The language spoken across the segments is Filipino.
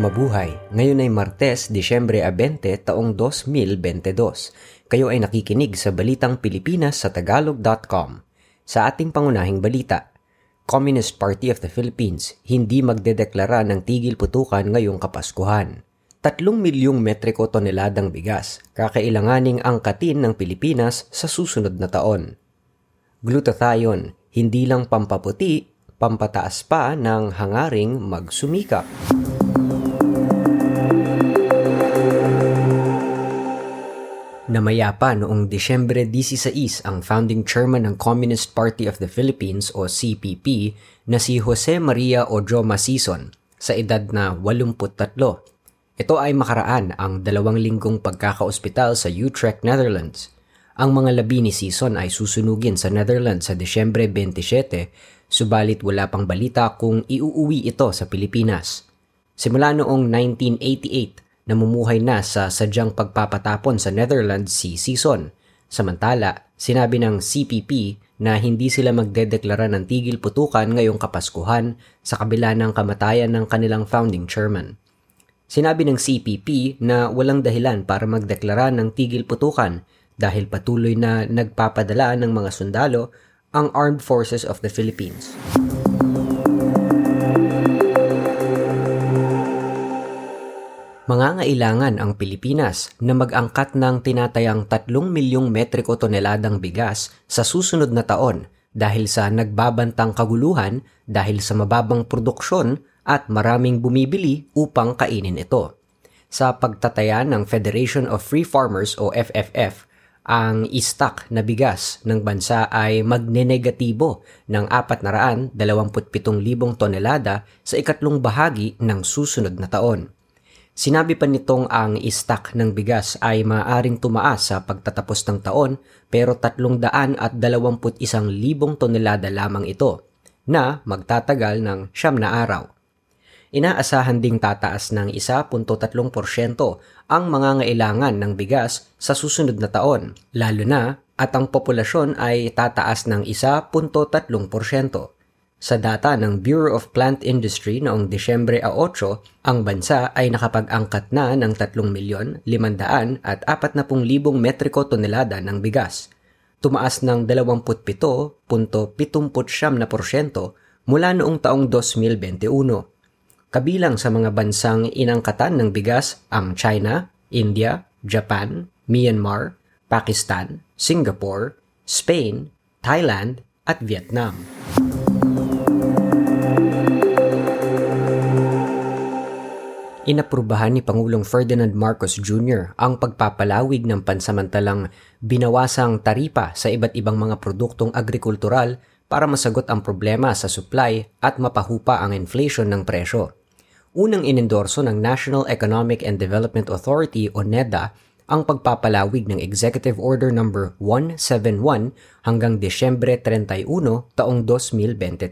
Mabuhay! Ngayon ay Martes, Disyembre 20, taong 2022. Kayo ay nakikinig sa Balitang Pilipinas sa Tagalog.com. Sa ating pangunahing balita, Communist Party of the Philippines hindi magdedeklara ng tigil putukan ngayong Kapaskuhan. Tatlong milyong metriko toneladang bigas, kakailanganing angkatin ng Pilipinas sa susunod na taon. Glutathione, hindi lang pampaputi, pampataas pa ng hangaring magsumikap. Namayapa noong Disyembre 16 ang founding chairman ng Communist Party of the Philippines o CPP na si Jose Maria Ojo Masison sa edad na 83. Ito ay makaraan ang dalawang linggong pagkakaospital sa Utrecht, Netherlands. Ang mga labi ni Sison ay susunugin sa Netherlands sa Disyembre 27, subalit wala pang balita kung iuuwi ito sa Pilipinas. Simula noong 1988, namumuhay na sa sadyang pagpapatapon sa Netherlands si Sison. Samantala, sinabi ng CPP na hindi sila magdedeklara ng tigil putukan ngayong Kapaskuhan sa kabila ng kamatayan ng kanilang founding chairman. Sinabi ng CPP na walang dahilan para magdeklara ng tigil putukan dahil patuloy na nagpapadala ng mga sundalo ang Armed Forces of the Philippines. Mangangailangan ang Pilipinas na mag-angkat ng tinatayang 3 milyong metriko toneladang bigas sa susunod na taon dahil sa nagbabantang kaguluhan dahil sa mababang produksyon at maraming bumibili upang kainin ito. Sa pagtataya ng Federation of Free Farmers o FFF, ang istak na bigas ng bansa ay magnenegatibo ng 427,000 tonelada sa ikatlong bahagi ng susunod na taon. Sinabi pa nitong ang istak ng bigas ay maaring tumaas sa pagtatapos ng taon pero 321,000 tonelada lamang ito na magtatagal ng siyam na araw. Inaasahan ding tataas ng 1.3% ang mga ngailangan ng bigas sa susunod na taon, lalo na at ang populasyon ay tataas ng 1.3%. Sa data ng Bureau of Plant Industry noong Disyembre 8, ang bansa ay nakapag-angkat na ng 3,500,000 at 40,000 metriko tonelada ng bigas. Tumaas ng 27.79% mula noong taong 2021. Kabilang sa mga bansang inangkatan ng bigas ang China, India, Japan, Myanmar, Pakistan, Singapore, Spain, Thailand at Vietnam. Inaprubahan ni Pangulong Ferdinand Marcos Jr. ang pagpapalawig ng pansamantalang binawasang taripa sa iba't ibang mga produktong agrikultural para masagot ang problema sa supply at mapahupa ang inflation ng presyo. Unang inendorso ng National Economic and Development Authority o NEDA ang pagpapalawig ng Executive Order No. 171 hanggang Desyembre 31 taong 2023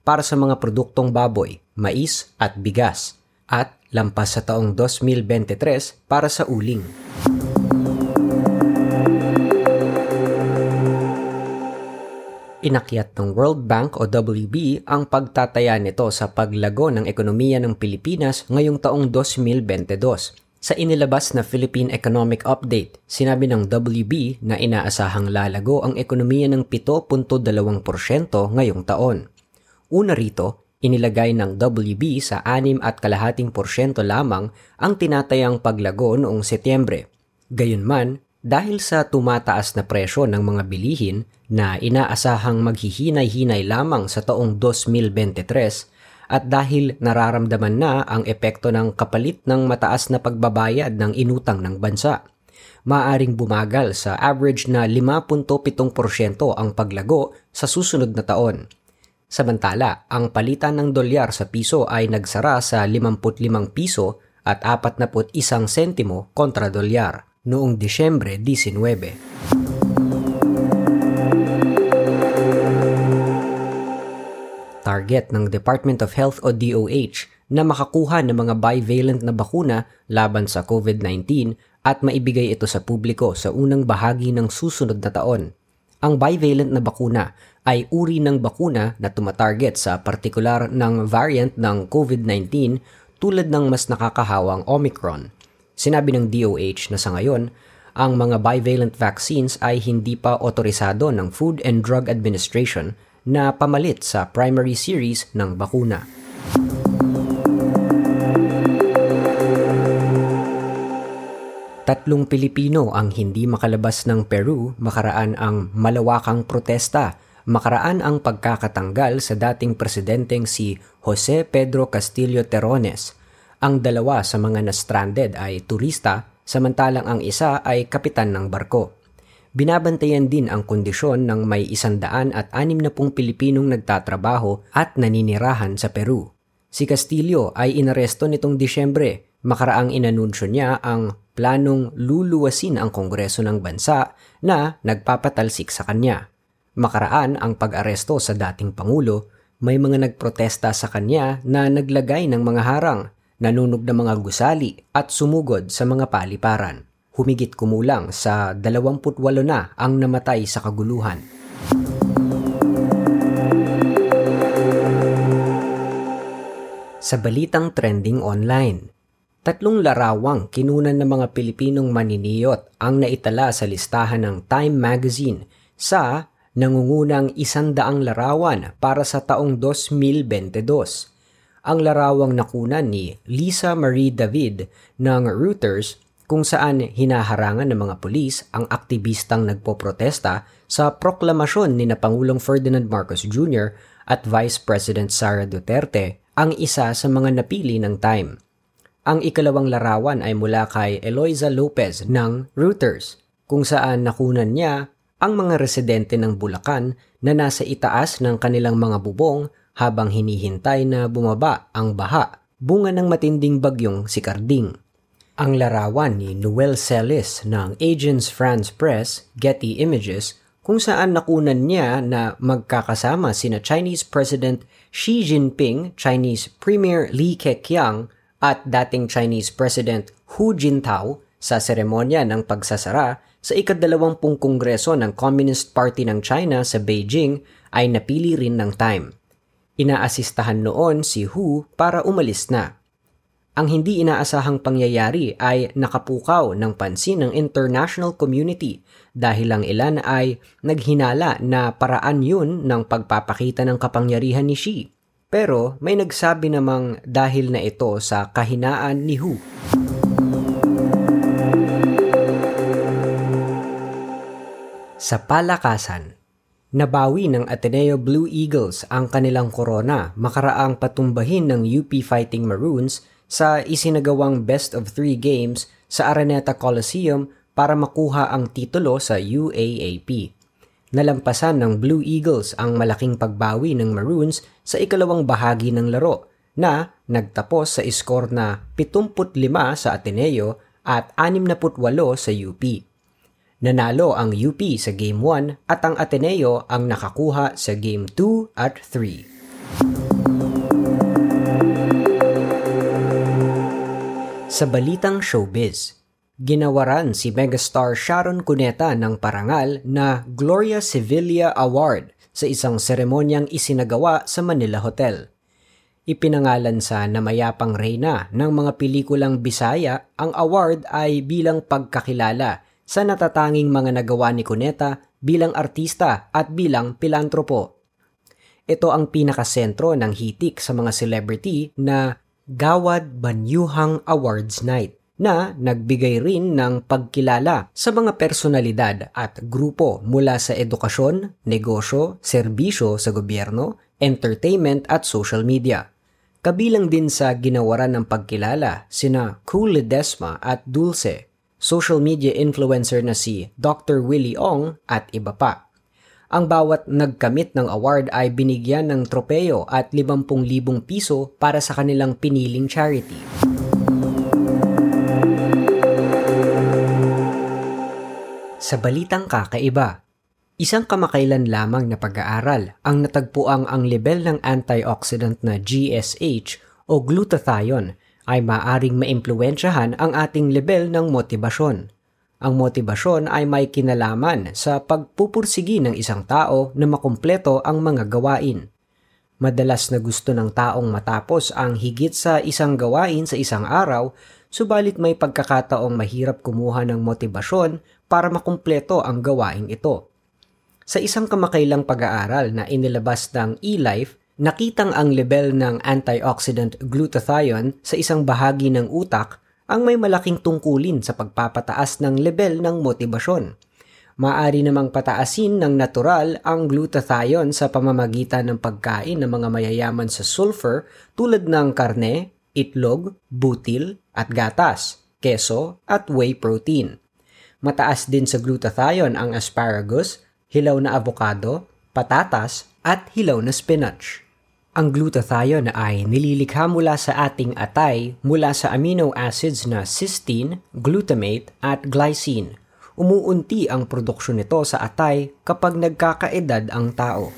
para sa mga produktong baboy, mais at bigas at lampas sa taong 2023 para sa uling. Inakyat ng World Bank o WB ang pagtataya nito sa paglago ng ekonomiya ng Pilipinas ngayong taong 2022. Sa inilabas na Philippine Economic Update, sinabi ng WB na inaasahang lalago ang ekonomiya ng 7.2% ngayong taon. Una rito, Inilagay ng WB sa 6 at kalahating porsyento lamang ang tinatayang paglago noong Setyembre. Gayunman, dahil sa tumataas na presyo ng mga bilihin na inaasahang maghihinay-hinay lamang sa taong 2023 at dahil nararamdaman na ang epekto ng kapalit ng mataas na pagbabayad ng inutang ng bansa, maaring bumagal sa average na 5.7% ang paglago sa susunod na taon Samantala, ang palitan ng dolyar sa piso ay nagsara sa 55 piso at 41 sentimo kontra dolyar noong Disyembre 19. Target ng Department of Health o DOH na makakuha ng mga bivalent na bakuna laban sa COVID-19 at maibigay ito sa publiko sa unang bahagi ng susunod na taon. Ang bivalent na bakuna ay uri ng bakuna na tumatarget sa partikular ng variant ng COVID-19 tulad ng mas nakakahawang Omicron. Sinabi ng DOH na sa ngayon, ang mga bivalent vaccines ay hindi pa otorisado ng Food and Drug Administration na pamalit sa primary series ng bakuna. Tatlong Pilipino ang hindi makalabas ng Peru makaraan ang malawakang protesta, makaraan ang pagkakatanggal sa dating presidenteng si Jose Pedro Castillo Terrones. Ang dalawa sa mga na-stranded ay turista, samantalang ang isa ay kapitan ng barko. Binabantayan din ang kondisyon ng may isandaan at anim na pong Pilipinong nagtatrabaho at naninirahan sa Peru. Si Castillo ay inaresto nitong Disyembre, makaraang inanunsyo niya ang planong luluwasin ang Kongreso ng bansa na nagpapatalsik sa kanya. Makaraan ang pag-aresto sa dating Pangulo, may mga nagprotesta sa kanya na naglagay ng mga harang, nanunog ng mga gusali at sumugod sa mga paliparan. Humigit kumulang sa 28 na ang namatay sa kaguluhan. Sa balitang trending online, Tatlong larawang kinunan ng mga Pilipinong maniniyot ang naitala sa listahan ng Time Magazine sa nangungunang isandaang larawan para sa taong 2022. Ang larawang nakunan ni Lisa Marie David ng Reuters kung saan hinaharangan ng mga pulis ang aktivistang nagpoprotesta sa proklamasyon ni na Pangulong Ferdinand Marcos Jr. at Vice President Sara Duterte ang isa sa mga napili ng Time. Ang ikalawang larawan ay mula kay Eloisa Lopez ng Reuters kung saan nakunan niya ang mga residente ng Bulacan na nasa itaas ng kanilang mga bubong habang hinihintay na bumaba ang baha bunga ng matinding bagyong si Carding. Ang larawan ni Noel Celis ng Agence France Press, Getty Images, kung saan nakunan niya na magkakasama sina Chinese President Xi Jinping, Chinese Premier Li Keqiang at dating Chinese President Hu Jintao sa seremonya ng pagsasara sa ikadalawampung kongreso ng Communist Party ng China sa Beijing ay napili rin ng Time. Inaasistahan noon si Hu para umalis na. Ang hindi inaasahang pangyayari ay nakapukaw ng pansin ng international community dahil ang ilan ay naghinala na paraan yun ng pagpapakita ng kapangyarihan ni Xi. Pero may nagsabi namang dahil na ito sa kahinaan ni Hu. Sa palakasan, nabawi ng Ateneo Blue Eagles ang kanilang korona makaraang patumbahin ng UP Fighting Maroons sa isinagawang best of three games sa Araneta Coliseum para makuha ang titulo sa UAAP. Nalampasan ng Blue Eagles ang malaking pagbawi ng Maroons sa ikalawang bahagi ng laro na nagtapos sa iskor na 75 sa Ateneo at 68 sa UP. Nanalo ang UP sa Game 1 at ang Ateneo ang nakakuha sa Game 2 at 3. Sa balitang showbiz, ginawaran si megastar Sharon Cuneta ng parangal na Gloria Sevilla Award sa isang seremonyang isinagawa sa Manila Hotel. Ipinangalan sa namayapang reyna ng mga pelikulang Bisaya, ang award ay bilang pagkakilala sa natatanging mga nagawa ni Cuneta bilang artista at bilang pilantropo. Ito ang pinakasentro ng hitik sa mga celebrity na Gawad Banyuhang Awards Night na nagbigay rin ng pagkilala sa mga personalidad at grupo mula sa edukasyon, negosyo, serbisyo sa gobyerno, entertainment at social media. Kabilang din sa ginawaran ng pagkilala sina Cool Ledesma at Dulce, social media influencer na si Dr. Willie Ong at iba pa. Ang bawat nagkamit ng award ay binigyan ng tropeyo at 50,000 piso para sa kanilang piniling charity. Sa balitang kakaiba, isang kamakailan lamang na pag-aaral ang natagpuang ang level ng antioxidant na GSH o glutathione ay maaring maimpluwensyahan ang ating level ng motibasyon. Ang motibasyon ay may kinalaman sa pagpupursigi ng isang tao na makumpleto ang mga gawain. Madalas na gusto ng taong matapos ang higit sa isang gawain sa isang araw, subalit may pagkakataong mahirap kumuha ng motibasyon para makumpleto ang gawaing ito. Sa isang kamakailang pag-aaral na inilabas ng eLife, nakitang ang level ng antioxidant glutathione sa isang bahagi ng utak ang may malaking tungkulin sa pagpapataas ng level ng motibasyon. Maari namang pataasin ng natural ang glutathione sa pamamagitan ng pagkain ng mga mayayaman sa sulfur tulad ng karne, itlog, butil at gatas, keso at whey protein. Mataas din sa glutathione ang asparagus, hilaw na avocado, patatas at hilaw na spinach. Ang glutathione ay nililikha mula sa ating atay mula sa amino acids na cysteine, glutamate at glycine umuunti ang produksyon nito sa atay kapag nagkakaedad ang tao.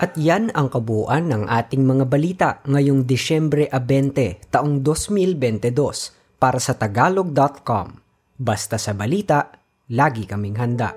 At yan ang kabuuan ng ating mga balita ngayong Disyembre 20, taong 2022 para sa tagalog.com. Basta sa balita, lagi kaming handa.